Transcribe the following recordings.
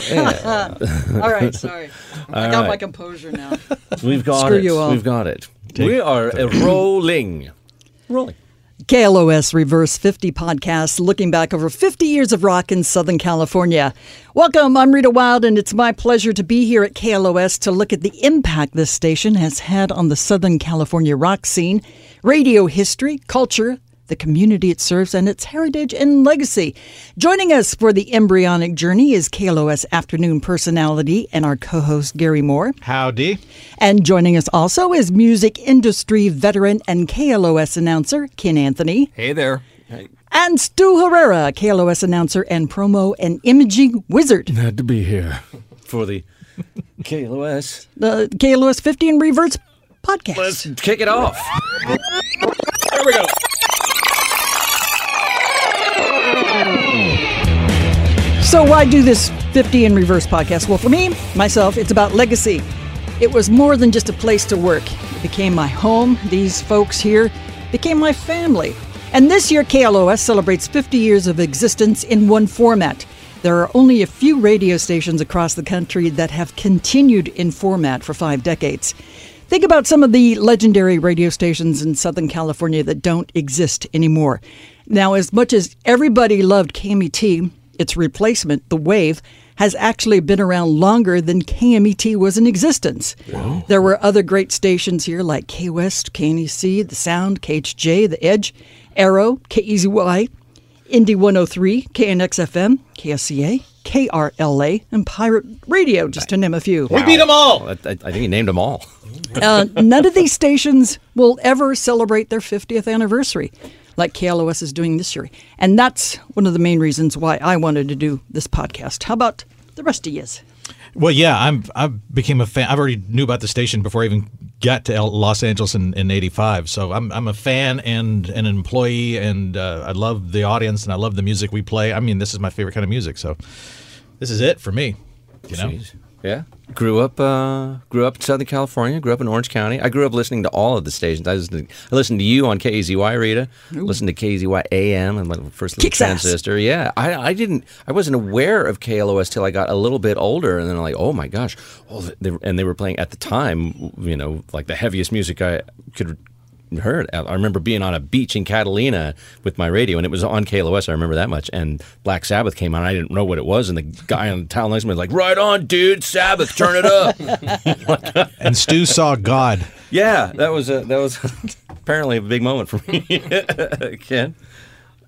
All right, sorry. I got my composure now. We've got Screw it. you all. We've got it. we are rolling. Rolling. KLOS Reverse 50 podcast, looking back over 50 years of rock in Southern California. Welcome, I'm Rita Wild, and it's my pleasure to be here at KLOS to look at the impact this station has had on the Southern California rock scene, radio history, culture, the community it serves, and its heritage and legacy. Joining us for the embryonic journey is KLOS afternoon personality and our co host, Gary Moore. Howdy. And joining us also is music industry veteran and KLOS announcer, Ken Anthony. Hey there. And Stu Herrera, KLOS announcer and promo and imaging wizard. Glad to be here for the KLOS. The KLOS 50 and Reverse podcast. Let's kick it off. Here we go. So, why do this 50 in Reverse podcast? Well, for me, myself, it's about legacy. It was more than just a place to work, it became my home. These folks here became my family. And this year, KLOS celebrates 50 years of existence in one format. There are only a few radio stations across the country that have continued in format for five decades. Think about some of the legendary radio stations in Southern California that don't exist anymore. Now, as much as everybody loved KMET, its replacement, the Wave, has actually been around longer than KMET was in existence. There were other great stations here like K West, KNAC, The Sound, KHJ, The Edge, Arrow, KEZY, Indy 103, KNX FM, KSCA, KRLA, and Pirate Radio, just to name a few. We beat them all. I, I I think he named them all. Uh, none of these stations will ever celebrate their 50th anniversary like KLOS is doing this year. And that's one of the main reasons why I wanted to do this podcast. How about the rest of yous? Well, yeah, I'm. I became a fan. I already knew about the station before I even got to Los Angeles in, in '85. So I'm I'm a fan and, and an employee, and uh, I love the audience and I love the music we play. I mean, this is my favorite kind of music. So this is it for me. You know. Jeez. Yeah. Grew up uh, grew up in Southern California, grew up in Orange County. I grew up listening to all of the stations. I listened to, I listened to you on KZY Rita, listened to KZY AM and my first little Kicks ass. Yeah. I, I didn't I wasn't aware of KLOS till I got a little bit older and then I'm like, "Oh my gosh." Oh, they, and they were playing at the time, you know, like the heaviest music I could heard. I remember being on a beach in Catalina with my radio, and it was on KLOS. I remember that much. And Black Sabbath came on. I didn't know what it was, and the guy on the towel next to me was like, "Right on, dude, Sabbath, turn it up." And Stu saw God. yeah, that was a, that was apparently a big moment for me, Ken.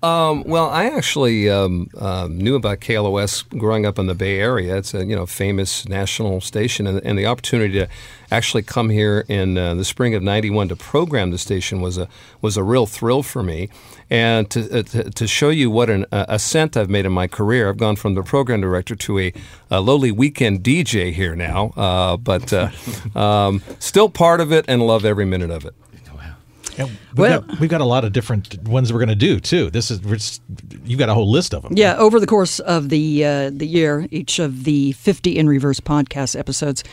Um, well, I actually um, um, knew about KLOS growing up in the Bay Area. It's a you know famous national station, and, and the opportunity to actually come here in uh, the spring of '91 to program the station was a was a real thrill for me. And to, uh, to, to show you what an uh, ascent I've made in my career, I've gone from the program director to a, a lowly weekend DJ here now, uh, but uh, um, still part of it and love every minute of it. And we've, Well- got, we've got a lot of different ones we're going to do too. This is you've got a whole list of them. Yeah, over the course of the uh, the year, each of the 50 in reverse podcast episodes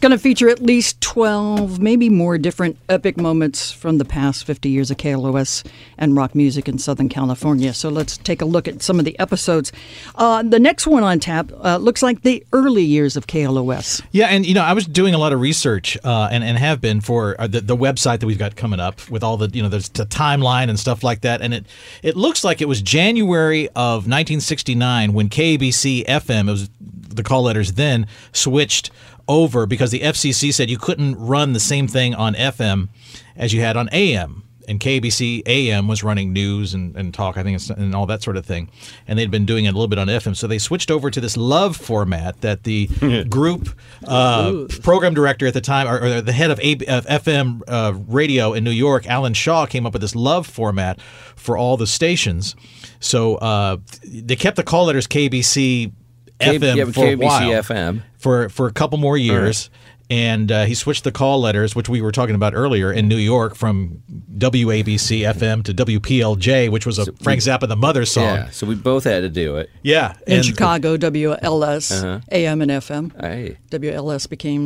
going to feature at least 12, maybe more different epic moments from the past 50 years of KLOS and rock music in Southern California. So let's take a look at some of the episodes. Uh, the next one on tap uh, looks like the early years of KLOS. Yeah, and you know, I was doing a lot of research, uh, and and have been for uh, the, the website that we've got coming up with all the you know there's the timeline and stuff like that, and it it looks like it was January of 1969 when KABC FM, it was the call letters then switched over because the FCC said you couldn't run the same thing on FM as you had on AM. And KBC AM was running news and, and talk, I think, it's- and all that sort of thing. And they'd been doing it a little bit on FM. So they switched over to this love format that the group uh, program director at the time, or, or the head of, A- of FM uh, radio in New York, Alan Shaw, came up with this love format for all the stations. So uh, they kept the call letters KBC K- FM yeah, but for a KBC while FM. for for a couple more years. And uh, he switched the call letters, which we were talking about earlier in New York, from WABC FM to WPLJ, which was a Frank Zappa the Mother song. Yeah, so we both had to do it. Yeah, In and- Chicago, WLS, AM and FM. Hey, WLS became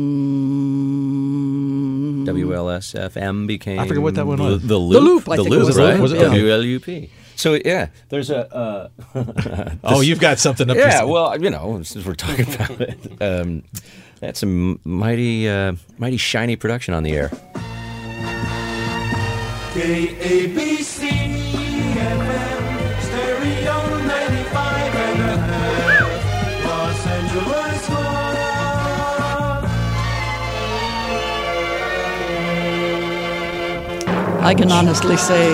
WLS FM became I forget what that one was. The, the loop. Loop, I the think it loop, was. right? Was it? Yeah. WLUP. So yeah, there's a. Uh, oh, you've got something up your yeah, well, you know, since we're talking about it, um, that's a m- mighty, uh, mighty shiny production on the air. KABC FM, stereo 95 and a half, Los Angeles, Florida. I can honestly say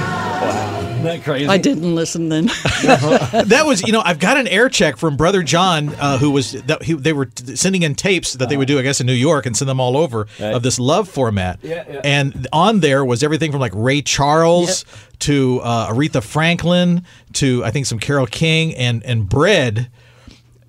Isn't that crazy? I didn't listen then. that was, you know, I've got an air check from Brother John, uh, who was that he, they were sending in tapes that they would do, I guess, in New York and send them all over of this love format. Yeah, yeah. And on there was everything from like Ray Charles to uh, Aretha Franklin to I think some Carole King and and Bread.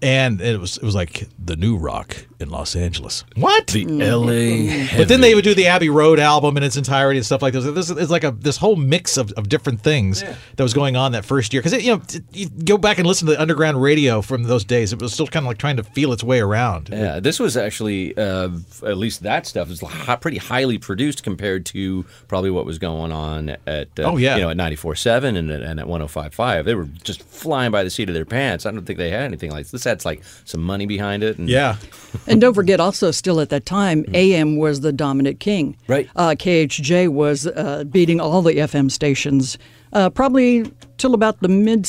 And it was it was like the new rock in Los Angeles. What? the LA. But then they would do the Abbey Road album in its entirety and stuff like this. This is like a this whole mix of, of different things that was going on that first year. Because you know, you go back and listen to the underground radio from those days. It was still kind of like trying to feel its way around. Yeah, this was actually uh, at least that stuff was hi- pretty highly produced compared to probably what was going on at uh, Oh, yeah. you know at 94.7 and, at- and at 105.5. They were just flying by the seat of their pants. I don't think they had anything like this. This had like some money behind it. And, Yeah. and don't forget, also, still at that time, AM was the dominant king. Right. Uh, KHJ was uh, beating all the FM stations, uh, probably till about the mid,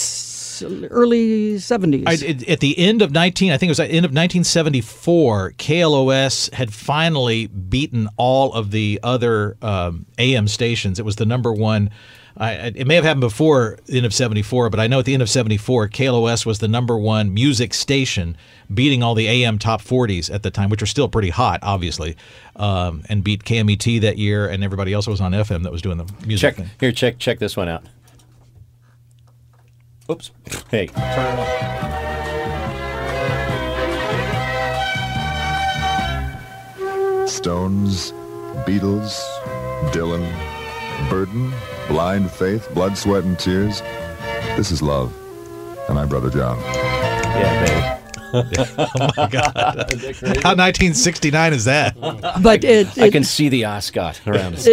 early 70s. I, at the end of 19, I think it was at the end of 1974, KLOS had finally beaten all of the other um, AM stations. It was the number one. I, I- it may have happened before the end of 74, but I know at the end of 74, KLOS was the number one music station, beating all the AM top 40s at the time, which were still pretty hot, obviously, um, and beat KMET that year and everybody else that was on FM that was doing the music Check thing. here. Check check this one out. Oops. Hey. Turn it off. Stones, Beatles, Dylan, Burdon, Blind Faith, Blood, Sweat, and Tears. This is love. And I'm Brother John. Yeah, baby. Oh, my God. How 1969 is that? but it, I can see the Ascot around us.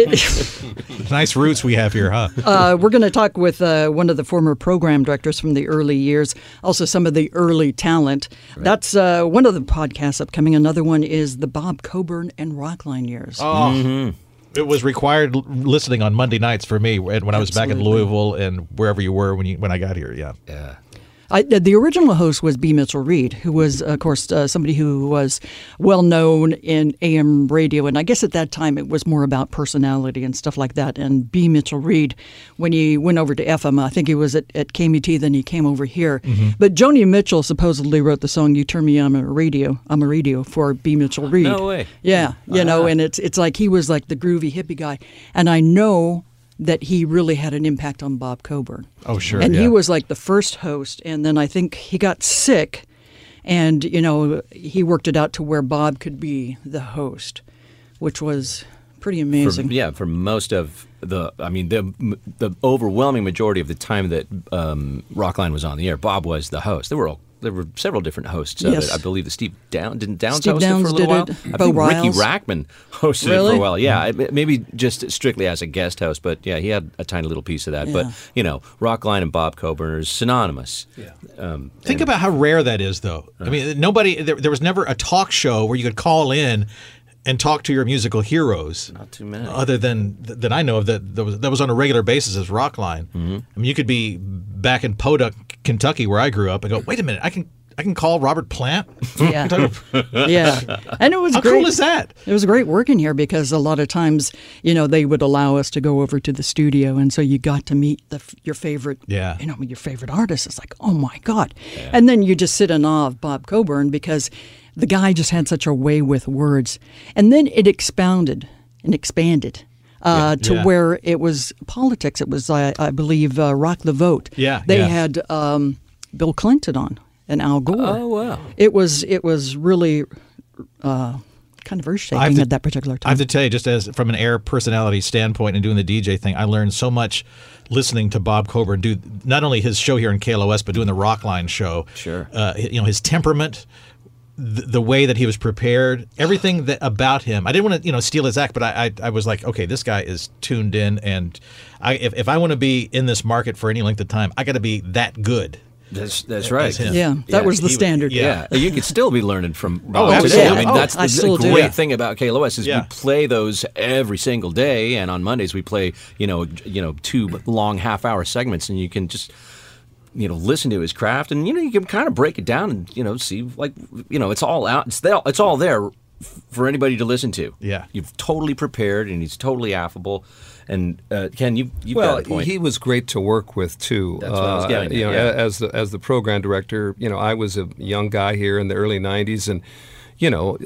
nice roots we have here, huh? uh, we're going to talk with uh, one of the former program directors from the early years, also some of the early talent. That's uh, one of the podcasts upcoming. Another one is the Bob Coburn and Rockline years. Oh. It was required listening on Monday nights for me when when I was back in Louisville and wherever you were when you when I got here. Yeah. yeah. I, the original host was B. Mitchell Reed, who was, of course, uh, somebody who was well known in AM radio. And I guess at that time it was more about personality and stuff like that. And B. Mitchell Reed, when he went over to FM, I think he was at, at KMET, then he came over here. But Joni Mitchell supposedly wrote the song "You Turn Me On a Radio, I'm a radio for B. Mitchell Reed. No way. Yeah, you know, and it's it's like he was like the groovy hippie guy, and I know that he really had an impact on Bob Coburn. Oh, sure, And yeah. he was like the first host, and then I think he got sick, and you know he worked it out to where Bob could be the host, which was pretty For, amazing. yeah, for most of the, I mean, the the overwhelming majority of the time that um, Rockline was on the air, Bob was the host. There were all, there were several different hosts. of Yes. it. I believe that Steve Down didn't Downes Steve host it Downes for a little while. it. I Bo think Ricky Riles. Rachtman hosted it for a while. Yeah, mm-hmm. I- maybe just strictly as a guest host, but yeah, he had a tiny little piece of that. But you know, Rockline and Bob Coburn are synonymous. Yeah, um, Think about how rare that is, though. I mean, nobody. There, there was never a talk show where you could call in and talk to your musical heroes. Not too many. Other than that, I know of that that was that was on a regular basis as Rockline. Mm-hmm. I mean, you could be back in Podunk, Kentucky, where I grew up, and go, "Wait a minute, I can I can call Robert Plant." Yeah, yeah, and it was How great. cool is that? It was great working here because a lot of times, you know, they would allow us to go over to the studio, and so you got to meet the, your favorite, Yeah. you know, your favorite artist. It's like, oh my god, and then you just sit in awe of Bob Coburn because the guy just had such a way with words, and then it expounded and expanded. Uh, to Yeah. where it was politics. It was, I, I believe, uh, Rock the Vote. Yeah, they yeah. had um, Bill Clinton on and Al Gore. Oh, wow. It was it was really uh, kind of earth I shaking at that particular time. I have to tell you, just as from an air personality standpoint and doing the DJ thing, I learned so much listening to Bob Coburn do not only his show here in KLOS, but doing the Rockline show. Sure. Uh, you know, his temperament. The, the way that he was prepared, everything that about him. I didn't want to, you know, steal his act, but I, I, I was like, okay, this guy is tuned in, and I, if, if I want to be in this market for any length of time, I got to be that good. That's that's right. As him. Yeah, that was the he- standard. yeah. Yeah, you could still be learning from oh, Bob today. absolutely. I mean, Oh, that's I the, still the do. great Yeah. thing about KLOS is Yeah. we play those every single day, and on Mondays we play you know you know two long half hour segments, and you can just you know listen to his craft, and you know you can kind of break it down and you know see like you know it's all out, it's there, it's all there for anybody to listen to. Yeah. you've totally prepared, and he's totally affable. And uh, Ken, you you've well, got a point. he was great to work with too. That's what I was Uh, getting at, You know, yeah. as the as the program director, you know, I was a young guy here in the early '90s, and you know,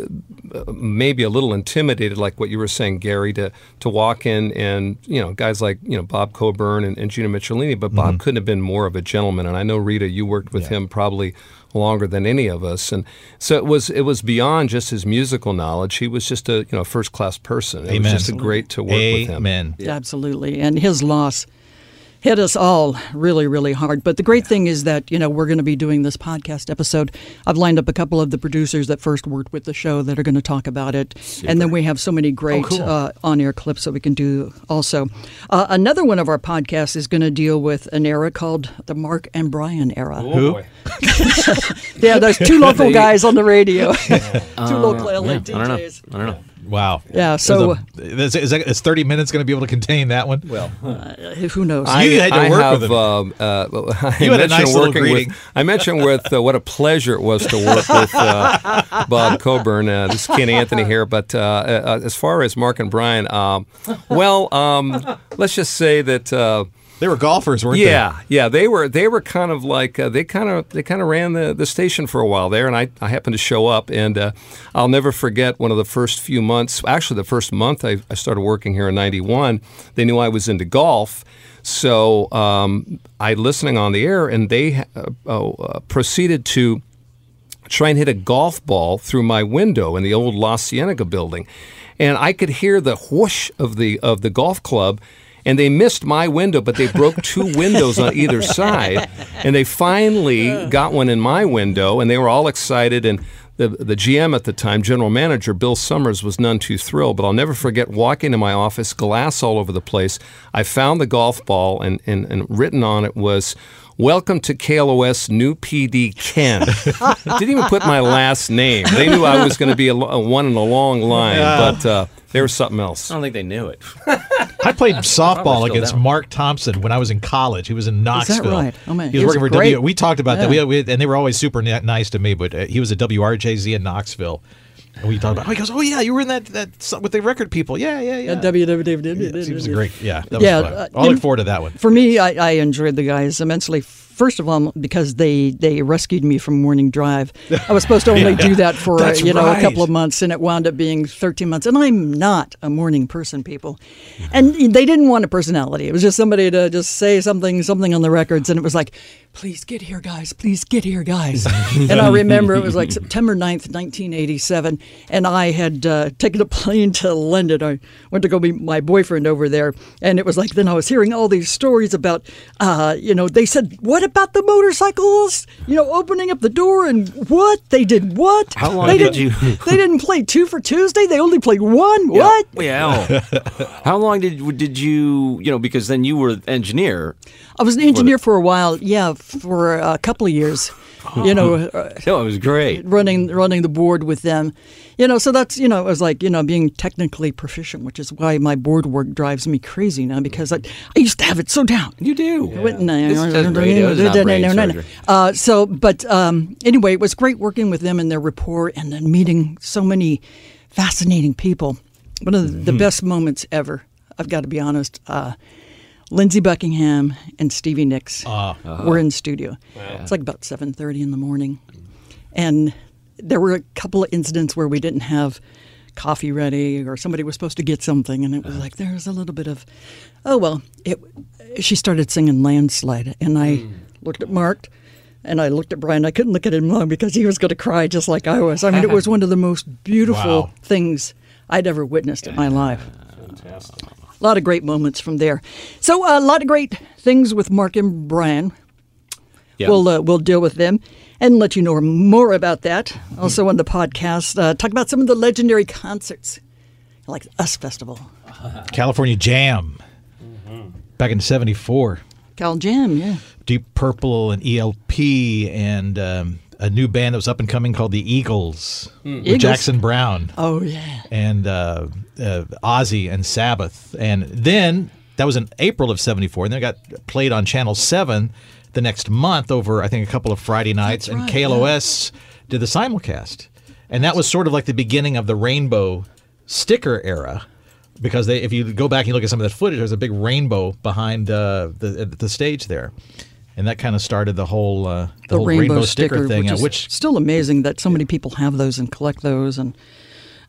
uh, maybe a little intimidated, like what you were saying, Gary, to to walk in and you know, guys like you know Bob Coburn and, and Gina Michelini, but Mm-hmm. Bob couldn't have been more of a gentleman. And I know Rita, you worked with him probably longer than any of us, and so it was it was beyond just his musical knowledge. He was just a you know first class person. It Amen. was just a great to work with him. Amen. Absolutely. And his loss hit us all really, really hard. But the great thing is that, you know, we're going to be doing this podcast episode. I've lined up a couple of the producers that first worked with the show that are going to talk about it. And then we have so many great cool. uh, on air clips that we can do also. Uh, another one of our podcasts is going to deal with an era called the Mark and Brian era. Who? Yeah, there's two local guys on the radio, two local LA Uh, Yeah, I don't know. DJs. I don't know. Wow. Yeah, so- There's a- is, is, that, is 30 minutes going to be able to contain that one? Well, Who knows? I, You had to I work have, with him. Um, uh, I You had a mentioned nice little working greeting. With, I mentioned with uh, what a pleasure it was to work with uh, Bob Coburn. Uh, this is Ken Anthony here. But uh, uh, as far as Mark and Brian, um, well, um, let's just say that. They were golfers, weren't they? yeah, yeah, they were they were kind of like uh, they kind of they kind of ran the, the station for a while there, and I, I happened to show up, and uh, I'll never forget one of the first few months. Actually, the first month I, I started working here in '91, they knew I was into golf, so um, I listening on the air, and they uh, uh, proceeded to try and hit a golf ball through my window in the old La Cienega building, and I could hear the whoosh of the of the golf club. And they missed my window, but they broke two windows on either side. And they finally got one in my window, and they were all excited. And the, the GM at the time, general manager Bill Summers, was none too thrilled. But I'll never forget walking to my office, glass all over the place. I found the golf ball, and, and, and written on it was, Welcome to KLOS new PD Ken. Didn't even put my last name. They knew I was going to be a, a one in a long line, but uh, there was something else. I don't think they knew it. I played softball Probably still against. Mark Thompson when I was in college. He was in Knoxville. right? Oh, man. He was He was working for great. W. We talked about that. We, we and they were always super nice to me. But uh, he was at WRJZ in Knoxville, and we talked about. Oh, he goes, "Oh yeah, you were in that that with the record people. Yeah, yeah, yeah." WWW. He was a great. Yeah, that was Yeah, fun. uh, I'll you look forward to that one. For me, I, I enjoyed the guys immensely. First of all, because they, they rescued me from morning drive. I was supposed to only do that for That's you know a couple of months, and it wound up being 13 months. And I'm not a morning person, people. And they didn't want a personality. It was just somebody to just say something something on the records, and it was like, "Please get here, guys. Please get here, guys." and I remember it was like September 9th, 1987, and I had uh, taken a plane to London. I went to go meet my boyfriend over there, and it was like then I was hearing all these stories about, uh, you know, they said, "What about the motorcycles? You know, opening up the door and what they did? What? How long they did didn't- you- they didn't play two for Tuesday. They only played one. What? Well, how long did did you you know because then you were engineer. I was an engineer for a while. Yeah, for a couple of years. You know, uh, No, it was great. running running the board with them. You know, so that's you know, it was like you know being technically proficient, which is why my board work drives me crazy now because I, I used to have it so down. You do. This. Uh, so, but um, anyway, it was great working with them and their rapport, and then meeting so many fascinating people. One of the, the Mm-hmm. best moments ever. I've got to be honest. Uh, Lindsey Buckingham and Stevie Nicks Uh-huh. were in studio. It's like about seven thirty in the morning, and there were a couple of incidents where we didn't have coffee ready, or somebody was supposed to get something, and it was like there's a little bit of, oh well. It. She started singing "Landslide," and I Mm. looked at Mark. And I looked at Brian. I couldn't look at him long because he was going to cry just like I was. I mean, it was one of the most beautiful Wow. things I'd ever witnessed in my life. A lot of great moments from there. So uh, a lot of great things with Mark and Brian. Yeah. We'll uh, we'll deal with them, and let you know more about that. Also on the podcast, uh, talk about some of the legendary concerts, like Us Festival, California Jam. Back in '74, Cal Jam, yeah. Deep Purple and ELP, and um, a new band that was up and coming called the Eagles, with Eagles. Jackson Browne. Oh yeah. and uh, uh, Ozzy and Sabbath. And then that was in April of '74, and then it got played on Channel Seven the next month over I think a couple of Friday nights, and KLOS did the simulcast, and that was sort of like the beginning of the rainbow sticker era. Because they, if you go back and you look at some of that footage, there's a big rainbow behind uh, the the stage there, and that kind of started the whole uh, the, whole rainbow, sticker, thing, which uh, is which still amazing that so many people have those and collect those, and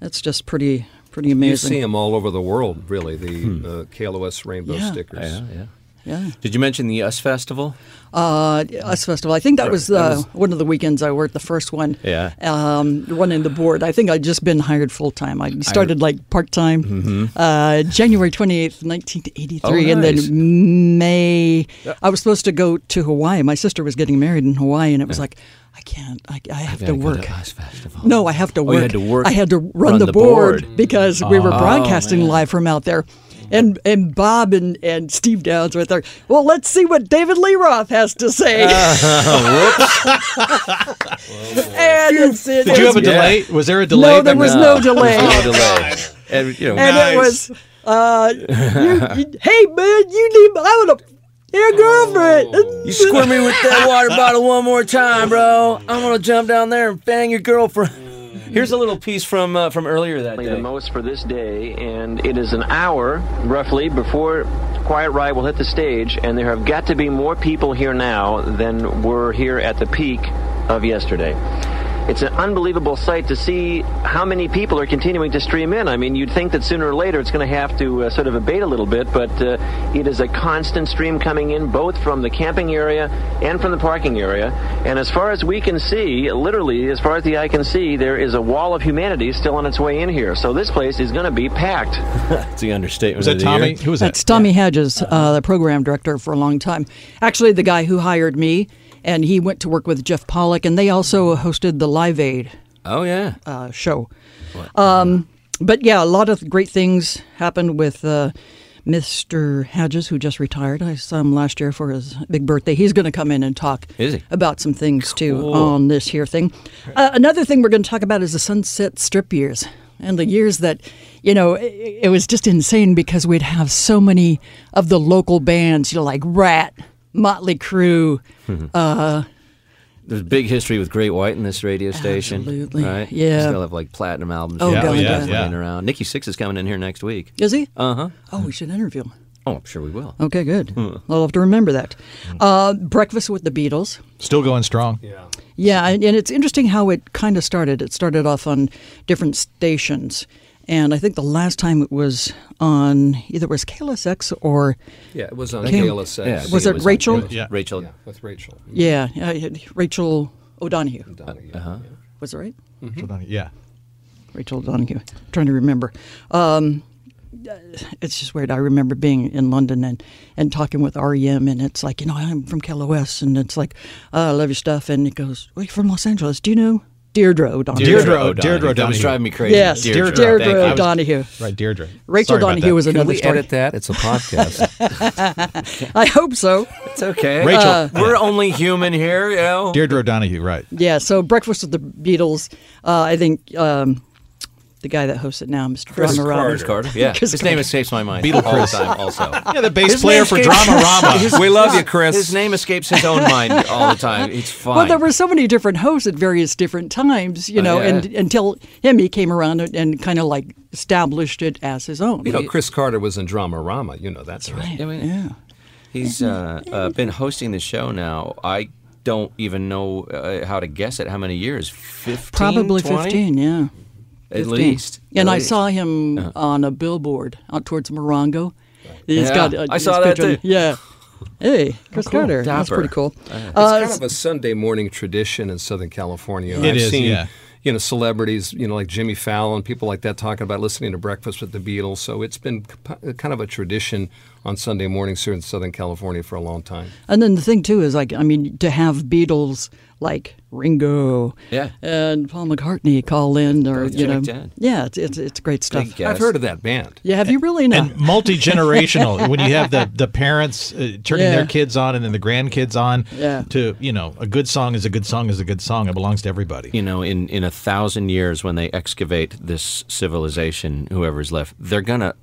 that's just pretty pretty amazing. You see them all over the world, really, the uh, KLOS rainbow Yeah. stickers. Yeah, yeah. Yeah. Did you mention the US Festival? Uh, Us Festival. I think that was, that uh, was- one of the weekends I worked. The first one. Yeah. Um, running the board. I think I'd just been hired full time. I started like part time. Uh, January twenty eighth, nineteen eighty three, Mm-hmm. Oh, and then May. I was supposed to go to Hawaii. My sister was getting married in Hawaii, and it was like, I can't. I, I have to Gotta go work. to US Festival. No, I have to Oh, work. you had to work- I had to run, run the, board, board. because we were broadcasting man. live from out there. And and Bob and, and Steve Downes right there. Well, let's see what David Lee Roth has to say. and it's, it, did you have a it's- delay? Was there a delay? No, there was then? no delay. No delay. And, you know, And it was, uh, you, you- hey man, you need, I want to, your girlfriend. You squirt me with that water bottle one more time, bro. I'm gonna jump down there and bang your girlfriend. Here's a little piece from uh, from earlier that day. the most for this day, and it is an hour roughly before Quiet Riot will hit the stage, and there have got to be more people here now than were here at the peak of yesterday. It's an unbelievable sight to see how many people are continuing to stream in. I mean, you'd think that sooner or later it's going to have to uh, sort of abate a little bit, but uh, it is a constant stream coming in both from the camping area and from the parking area. And as far as we can see, literally, as far as the eye can see, there is a wall of humanity still on its way in here. So this place is going to be packed. It's the understatement. Was that of the Tommy? year. Who was that? That's Tommy Hadges, uh, the program director for a long time. Actually, the guy who hired me, and he went to work with Jeff Pollack, and they also hosted the Live Aid Oh yeah. uh, show. Um, but yeah, a lot of great things happened with uh, Mr. Hadges, who just retired. I saw him last year for his big birthday. He's going to come in and talk about some things too on this here thing. Uh, another thing we're going to talk about is the Sunset Strip years. And the years that, you know, it, it was just insane because we'd have so many of the local bands, you know, like Ratt, Motley Crue, There's big history with Great White in this radio station. Absolutely. Right? Yeah. Still have like platinum albums. Oh, Yeah, God, yeah, yeah. playing around. Nikki Sixx is coming in here next week. Is he? Uh huh. Oh, we should interview him. Oh, I'm sure we will. Okay, good. I'll have to remember that. Uh, Breakfast with the Beatles. Still going strong. Yeah. Yeah, and, and it's interesting how it kind of started. It started off on different stations. And I think the last time it was on either it was KLSX or, Yeah, it was on Cam- KLSX. Yeah, I think Was it on- Rachel? Yeah. Rachel. Yeah, with Rachel. yeah, uh, Rachel O'Donohue. Donahue. Uh-huh. Was it right? Still going- Yeah. Rachel O'Donoghue. trying to remember. Um, it's just weird. I remember being in London and, and talking with REM, and it's like, you know, I'm from KLOS, and it's like, oh, I love your stuff. And it goes, well, you're from Los Angeles. Do you know Deirdre O'Donoghue? Deirdre O'Donoghue. Deirdre That was driving me crazy. Yes, Deirdre. Deirdre, Thank you. O'Donoghue. Right, Deirdre. Rachel Sorry Donahue that. was Can another we story. edit that? It's a podcast. I hope so. It's okay. Rachel. Uh, We're only human here, you know. Deirdre O'Donoghue, right. Yeah, so Breakfast with the Beatles, uh, I think um, the guy that hosts it now, Mr. Chris Drama Rob- Chris Carter. Yeah. Chris His name escapes my mind Beatle all Chris. the time. Also. Yeah, the bass His player for escapes- Dramarama. we love you, Chris. His name escapes his own mind all the time. It's fine. Well, there were so many different hosts at various different times, you Oh, know, yeah. and until him, he came around and, and kind of like established it as his own. you know, Chris Carter was in Dramarama. You know that's right. I mean, yeah. He's uh, uh, been hosting the show now. I don't even know uh, how to guess it. How many years? 15? Probably 20? 15, yeah. At 15. least. And At I least. saw him on a billboard out towards Morongo. He's Yeah, got uh, I saw that too. Yeah. Hey, Chris Carter. That's pretty cool. It's Uh, kind of a Sunday morning tradition in Southern California. It I've is, seen, yeah. you know, celebrities, you know, like Jimmy Fallon, people like that talking about listening to Breakfast with the Beatles. So it's been kind of a tradition on Sunday mornings here in Southern California for a long time. And then the thing too is like I mean to have Beatles like Ringo, Yeah. and Paul McCartney call in, or Both you know, Jack yeah, it's it's, it's great stuff. I've heard of that band. Yeah, have you really now? and multi generational. when you have the the parents uh, turning Yeah. their kids on and then the grandkids on, Yeah. to you know, a good song is a good song is a good song. It belongs to everybody. you know, in, in a thousand years, when they excavate this civilization, whoever's left, they're gonna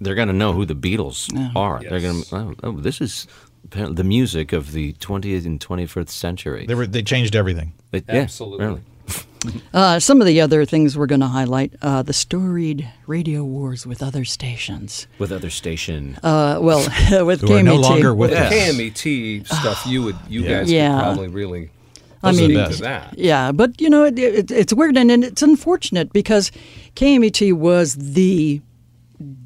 they're gonna know who the Beatles are. They're gonna oh, oh, this is the music of the 20th and 21st century. They were they changed everything. They- yeah, Absolutely. really. Uh, some of the other things we're going to highlight: uh, the storied radio wars with other stations. With other station, Uh, well, with Who are no KMET. longer with Well, us. KMET stuff, you would, you Yeah. guys Yeah. could probably really. I mean, the speak best. to that. Yeah, but you know, it, it, it's weird and, and it's unfortunate because KMET was the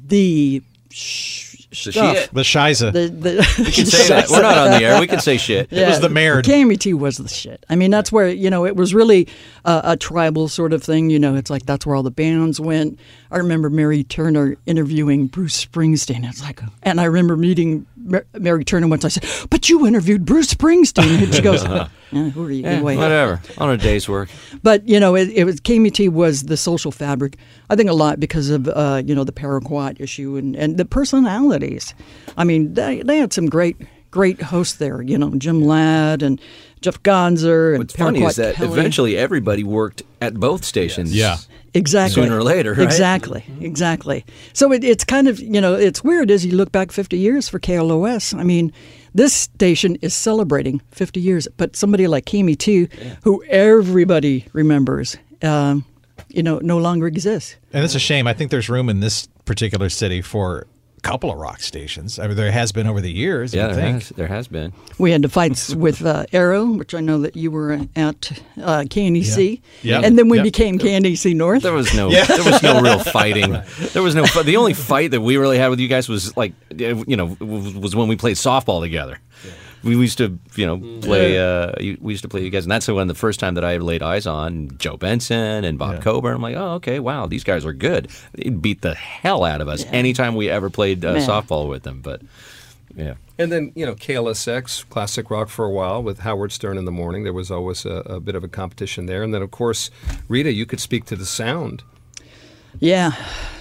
the sh- stuff. shit. The Shiza. The, the, we can say that. We're not on the air. We can say shit. Yeah, was the mayor. KMET was the shit. I mean, that's where you know it was really uh, a tribal sort of thing. You know, it's like that's where all the bands went. I remember Mary Turner interviewing Bruce Springsteen. It's like, and I remember meeting Mar- Mary Turner once. I said, "But you interviewed Bruce Springsteen," and she goes, yeah, "Who are you?" Yeah, anyway, whatever. On a day's work. but you know, it, it was KMET was the social fabric. I think a lot because of uh, you know the paraquat issue and, and the personalities. I mean, they, they had some great great hosts there. You know, Jim Ladd and Jeff Gonzer and What's funny is that Kelly. eventually everybody worked at both stations. Yeah. exactly sooner or later, right? Exactly, exactly. So it, it's kind of you know it's weird as you look back 50 years for KLOS. I mean, this station is celebrating 50 years, but somebody like Kimi too, who everybody remembers, um, you know, no longer exists. And it's a shame. I think there's room in this particular city for a couple of rock stations. I mean, there has been over the years. Yeah, there think. has, there has been. We had the fights with uh, Arrow, which I know that you were at uh, KNAC, Yeah. and then we Yep. became KNAC North. There was no, there was no real fighting. There was no. The only fight that we really had with you guys was like, you know, was when we played softball together. We used to, you know, play. Uh, we used to play you guys, and that's when the first time that I laid eyes on Joe Benson and Bob Coburn. I'm like, oh, okay, wow, these guys are good. They beat the hell out of us anytime we ever played uh, softball with them. But yeah, And then, you know, KLSX, classic rock for a while with Howard Stern in the morning. There was always a, a bit of a competition there. And then, of course, Rita, you could speak to the sound. Yeah,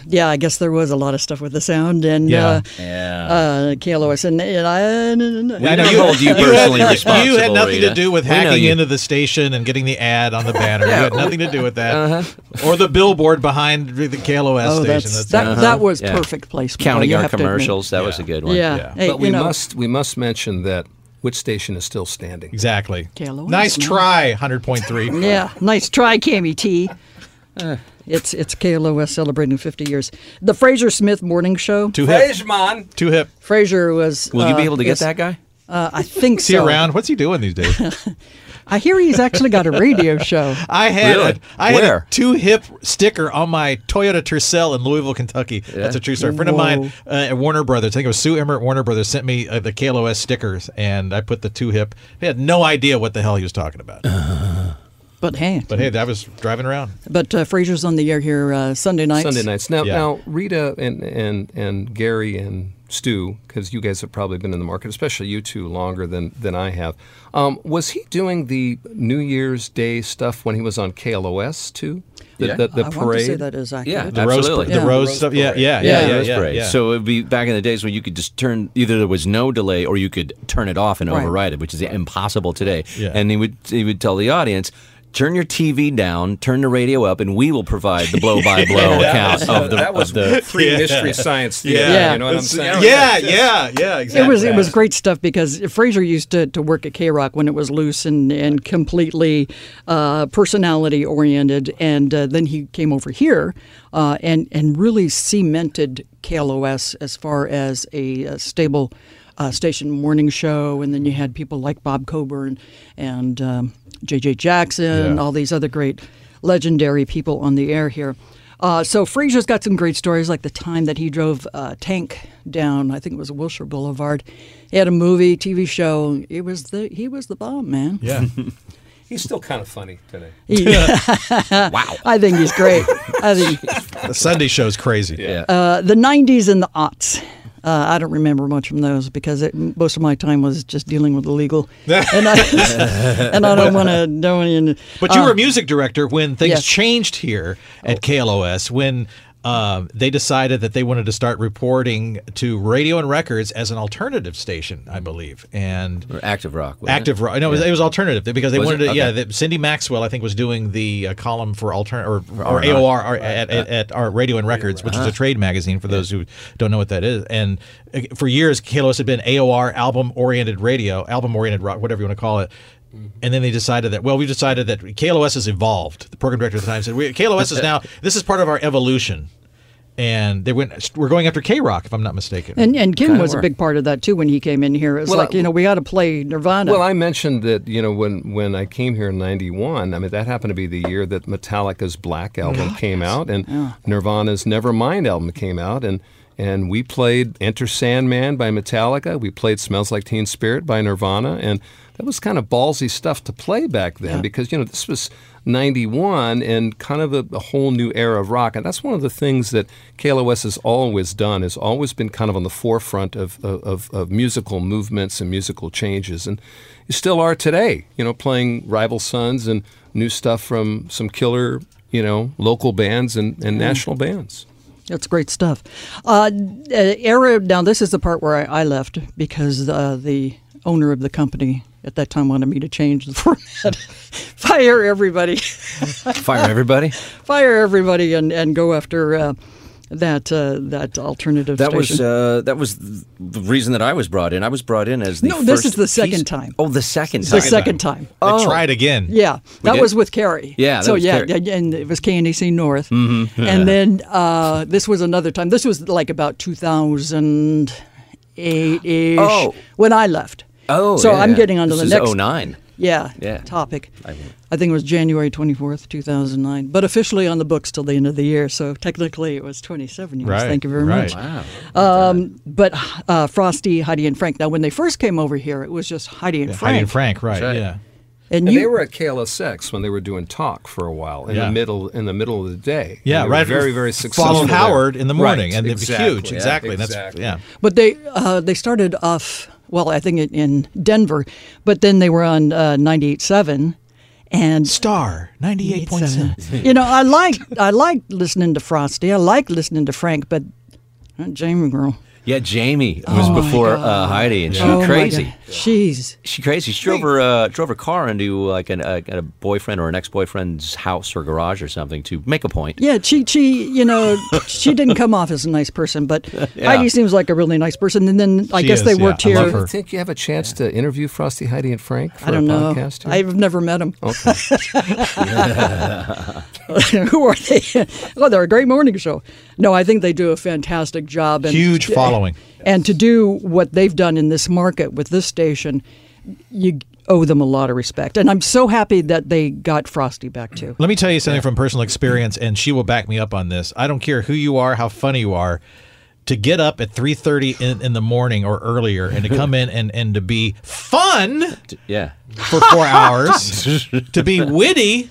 yeah. I guess there was a lot of stuff with the sound and Yeah. uh, yeah. uh, KLOS, and, and I. We I know you- hold you you personally had, responsible. You had nothing Rita. to do with hacking into the station and getting the ad on the banner. You had nothing to do with that, Uh-huh. or the billboard behind the KLOS Oh, station. that's, That's, that. That was Yeah. perfect placement. counting you our have to admit. commercials. That was a good one. Yeah. Yeah. Hey, but we know, must we must mention that which station is still standing? exactly. KLOS, Nice try, hundred point three. Yeah, nice try, Cammy T. It's it's KLOS celebrating 50 years. The Fraser Smith Morning Show. Too hip. man. Too hip. Fraser was. Will you uh, be able to get that guy? Uh, I think Is he so. around? What's he doing these days? I hear he's actually got a radio show. I had Really? a, I had Where? a two hip sticker on my Toyota Tercel in Louisville, Kentucky. That's a true story. A friend of mine uh, at Warner Brothers, I think it was Sue Emmert Warner Brothers, sent me uh, the KLOS stickers, and I put the two hip. He had no idea what the hell he was talking about. But hey, But hey, I was driving around. but uh, Fraser's on the air here uh, Sunday nights. Sunday nights. Now, Yeah. now Rita and, and, and Gary and Stu, because you guys have probably been in the market, especially you two, longer than, than I have. Um, was he doing the New Year's Day stuff when he was on KLOS too? The, Yeah. the, the I parade. want to say that is accurate. Yeah. The rose, Absolutely. the Yeah. rose Rose stuff. Yeah, parade. yeah, Yeah, yeah, yeah, yeah, yeah. So it would be back in the days when you could just turn either there was no delay or you could turn it off and Right. override it, which is impossible today. Yeah. And he would he would tell the audience. Turn your TV down, turn the radio up, and we will provide the blow-by-blow account of the, that was the free Yeah. mystery science theater. Yeah. You know what I'm It's- saying? yeah, yeah, yeah, exactly. It was it was great stuff because Fraser used to, to work at K Rock when it was loose and and completely uh, personality oriented, and uh, then he came over here uh, and and really cemented KLOS as far as a, a stable uh, station morning show, and then you had people like Bob Coburn and um, J.J. Jackson, Yeah. all these other great legendary people on the air here. Uh, so Fraser's got some great stories, like the time that he drove a tank down. I think it was Wilshire Boulevard. He had a movie, TV show. It was the he was the bomb man. Yeah. He's still kind of funny today. He- wow. I think he's great. I think the Sunday show's crazy. Yeah. uh, the '90s and the aughts. Uh, I don't remember much from those because it, most of my time was just dealing with the legal, and I and I don't want to don't even. But you uh, were a music director when things yes. changed here at KLOS when um, they decided that they wanted to start reporting to radio and records as an alternative station, I believe, and Or active rock. wasn't it? active rock. No, it, was, it was alternative because they Was wanted it? to. Yeah, Okay. that Cindy Maxwell, I think, was doing the uh, column for alternate or, or. AOR or at, at, at our Radio and Records, which is a trade magazine for those who don't know what that is. And uh, for years, KLOS had been AOR, album oriented radio, album oriented rock, whatever you want to call it. And then they decided that well, we decided that KLOS has evolved. The program director at the time said, we, "KLOS is now this is part of our evolution." And they went. We're going after K Rock, if I'm not mistaken. And and Kim Kinda was a work. big part of that too when he came in here. It was Well, like you know we got to play Nirvana. Well, I mentioned that you know when when I came here in '91. I mean that happened to be the year that Metallica's Black album came out, and Nirvana's Nevermind album came out, and and we played Enter Sandman by Metallica. We played Smells Like Teen Spirit by Nirvana, and that was kind of ballsy stuff to play back then because you know this was 91 and kind of a, a whole new era of rock and that's one of the things that KLOS has always done has always been kind of on the forefront of, of, of musical movements and musical changes and you still are today you know playing rival sons and new stuff from some killer you know local bands and, and national bands That's great stuff. Uh, uh, era. Now this is the part where I, I left because uh, the owner of the company at that time wanted me to change the format, fire everybody, Fire everybody. fire everybody, and, and go after uh, that uh, that alternative. That was uh, that was the reason that I was brought in. I was brought in as the No, this is the second piece- time. Oh, the second time. the second time. they oh. tried again. Yeah, that did? was with Carrie. Yeah, that so was yeah, Carrie. and it was KNAC North, mm-hmm. and then uh, this was another time. This was like about 2008 ish Oh. when I left. Oh, so yeah, I'm yeah. getting on to This the is next 09. Yeah, Yeah. topic. I won't. I think it was January 24th, 2009, but officially on the books till the end of the year. So technically it was 27 years. Right, Thank you very right. much. Wow. Um, but uh, Frosty, Heidi, and Frank. Now, when they first came over here, it was just Heidi and Yeah, Frank. Heidi and Frank, right? right. Yeah. And and you they were at KLSX when they were doing talk for a while in Yeah. the middle in the middle of the day Yeah, And they were right. very very successful Follow there. Howard in the morning, Right, and it'd be exactly. huge. Exactly. That's yeah. But they uh, they started off well, I think in, in Denver, but then they were on uh, 98.7 and Star ninety eight point seven. you know, I like I like listening to Frosty. I like listening to Frank, but uh, Jamie girl, Yeah, Jamie was Oh, before uh, Heidi, and she oh my crazy. God. She's She crazy. She drove her uh, drove her car into like an, a, a boyfriend or an ex boyfriend's house or garage or something to make a point. yeah, she she you know she didn't come off as a nice person, but Heidi seems like a really nice person. And then I She guess is, they yeah. worked I here. love Do you think you have a chance to interview Frosty, Heidi, and Frank for I don't a know. podcast? here? I've never met them. Okay. Who are they? oh, they're a great morning show. No, I think they do a fantastic job. And, Huge following. And to do what they've done in this market with this station, you owe them a lot of respect. And I'm so happy that they got Frosty back too. Let me tell you something from personal experience, and she will back me up on this. I don't care who you are, how funny you are. To get up at three thirty in, in the morning or earlier, and to come in and, and to be fun Yeah. for four hours, to be witty,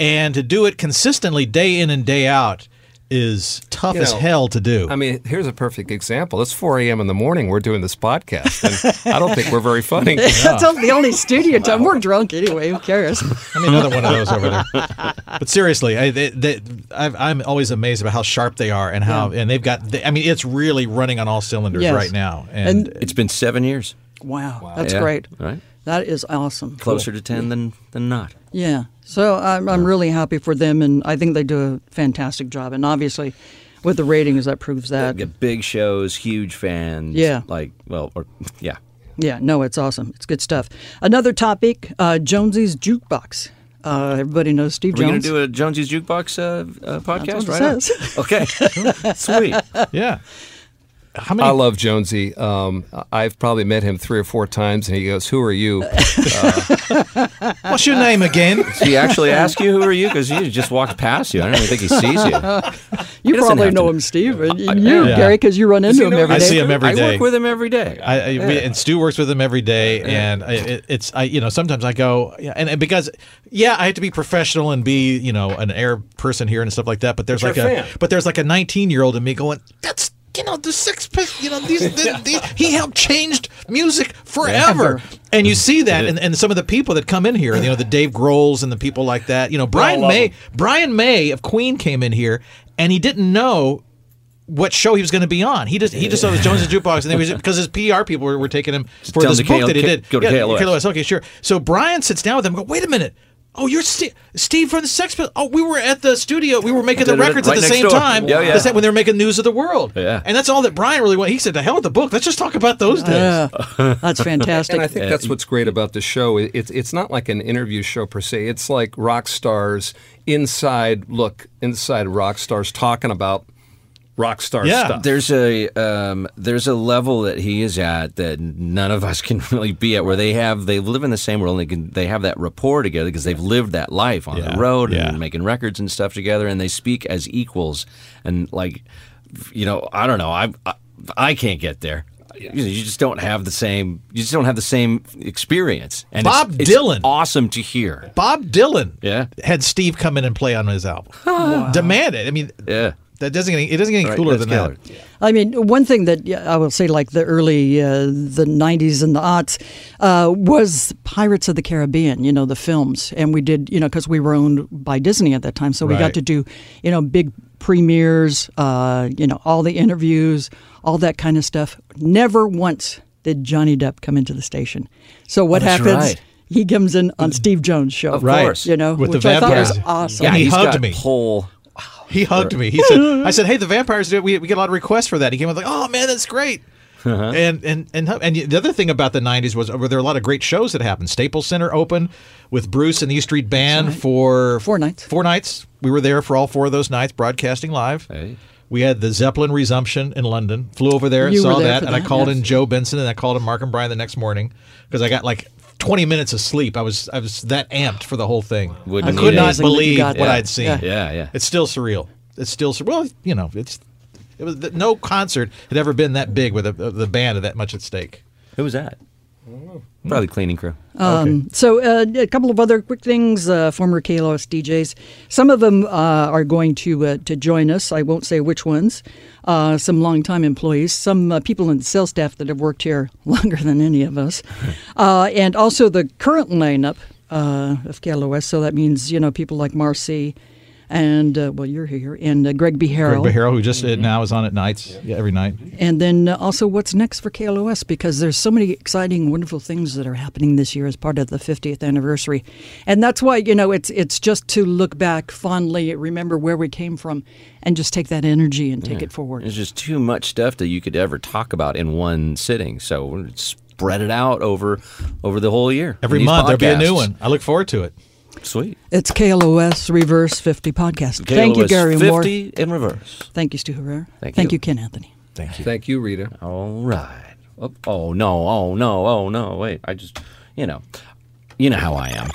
and to do it consistently day in and day out is tough You as know, hell to do. I mean, here's a perfect example. It's 4 a.m. in the morning. We're doing this podcast, and I don't think we're very funny. That's the only studio time. We're drunk anyway. Who cares? I mean, another one of those over there. But seriously, I, they, they, I've, I'm always amazed about how sharp they are and how, and they've got. They, I mean, it's really running on all cylinders Yes. right now. And, And It's been seven years. wow, that's Yeah. great. Right. That is awesome. Closer to ten than than not. Yeah. So I'm, I'm really happy for them, and I think they do a fantastic job. And obviously, with the ratings, that proves that. Get big shows, huge fans. Yeah. Like well, or yeah. Yeah, no, it's awesome. It's good stuff. Another topic: uh, Jonesy's jukebox. Uh, everybody knows Steve Jones. We're we going to do a Jonesy's Jukebox uh, uh, podcast what it right now? says. Okay. Sweet. yeah. How many? I love Jonesy. Um, I've probably met him three or four times, and he goes, "Who are you?" what's your name again? Does he actually ask you who are you? Because he just walked past you. I don't even think he sees you. you doesn't probably know to- him, Steve, and you, Yeah. Gary, because you run into him know every I day. see him every I work with him every day. I, I we, and Stu works with him every day, and I, it, it's I you know sometimes I go yeah, and, and because yeah I have to be professional and be you know an air person here and stuff like that, but there's But like a, a fan. but there's like a 19 year old in me going that's you know the Pistols. You know these, the- the- he helped changed music forever. Ever. And you see that, and, and some of the people that come in here, you know, the Dave Grohls and the people like that. You know, Brian May, Brian May of Queen came in here, and he didn't know what show he was going to be on. He just he just saw it was Jones's jukebox, and then he was because his PR people were, were taking him for this book to that he did. go to yeah, KLOS. Okay, sure. So Brian sits down with him. and Go, wait a minute. Oh, you're Steve, Steve from the Sex Pistols. Oh, we were at the studio. We were making the records right at the same door. time. Yeah, yeah. That's that when they were making News of the World. Yeah. And that's all that Brian really wanted. He said, "The hell with the book. Let's just talk about those days." Yeah, that's fantastic. And I think that's what's great about the show. It's it's not like an interview show per se. It's like rock stars inside look inside rock stars talking about rock star Yeah. stuff. There's a um, there's a level that he is at that none of us can really be at, where they have they live in the same world and they can they have that rapport together because they've lived that life on Yeah, the road yeah. and making records and stuff together, and they speak as equals. And like, you know, I don't know, I I, I can't get there. You, you just don't have the same. You just don't have the same experience. And Bob it's Dylan. awesome to hear. Bob Dylan Yeah. had Steve come in and play on his album. Demand it. I mean, Yeah. That doesn't get it doesn't get any Right, cooler that's than that. killer. I mean, one thing that I will say, like the early, uh, the '90s and the aughts, uh, was Pirates of the Caribbean. You know, the films, and we did, you know, because we were owned by Disney at that time, so we Right. got to do, you know, big premieres, uh, you know, all the interviews, all that kind of stuff. Never once did Johnny Depp come into the station. So what that's happens? right. He comes in on Steve Jones' show, Of Right. course. You know, With the which I thought was awesome. Yeah, And he he's hugged got me. Whole He hugged me. He said, "I said, hey, the vampires do it. We, we get a lot of requests for that." He came up like, "Oh man, that's great." Uh-huh. And and and and the other thing about the '90s was were there were a lot of great shows that happened. Staples Center opened with Bruce and the E Street Band for Four nights. Four nights. We were there for all four of those nights, broadcasting live. Hey. We had the Zeppelin resumption in London. Flew over there and You saw there that, for and I called yes. in Joe Benson and I called in Mark and Brian the next morning because I got like 20 minutes of sleep. I was I was that amped for the whole thing. Wouldn't I could not it. Amazing that you believe what that. I'd seen. Yeah. Yeah, yeah. It's still surreal. It's still sur- well, you know, it's it was no concert had ever been that big with a, the band of that much at stake. Who was that? Probably cleaning crew. Um, So, uh, a couple of other quick things. Uh, former KLOS DJs. Some of them uh, are going to uh, to join us. I won't say which ones. Uh, some longtime employees. Some uh, people in the sales staff that have worked here longer than any of us, uh, and also the current lineup uh, of KLOS. So that means you know people like Marcy. And uh, well, you're here, and uh, Greg B. Greg Harrell. Beharo, who just uh, now is on at nights, yeah, every night. And then uh, also, what's next for KLOS? Because there's so many exciting, wonderful things that are happening this year as part of the 50th anniversary, and that's why you know it's it's just to look back fondly, remember where we came from, and just take that energy and take it forward. There's just too much stuff that you could ever talk about in one sitting. So spread it out over over the whole year. Every These month there'll be a new one. I look forward to it. Sweet. It's KLOS Reverse 50 podcast. Thank you, KLOS Gary Moore. 50 in reverse. Thank you, Stu Herrera. Thank Thank you. you, Ken Anthony. Thank you. Thank you, Rita. All right. Oh, oh no! Oh no! Oh no! Wait! I just, you know, you know how I am.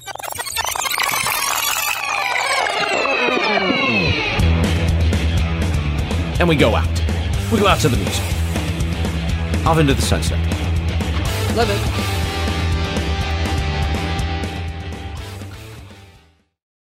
And we go out. We go out to the music. Off into the sunset. Love it.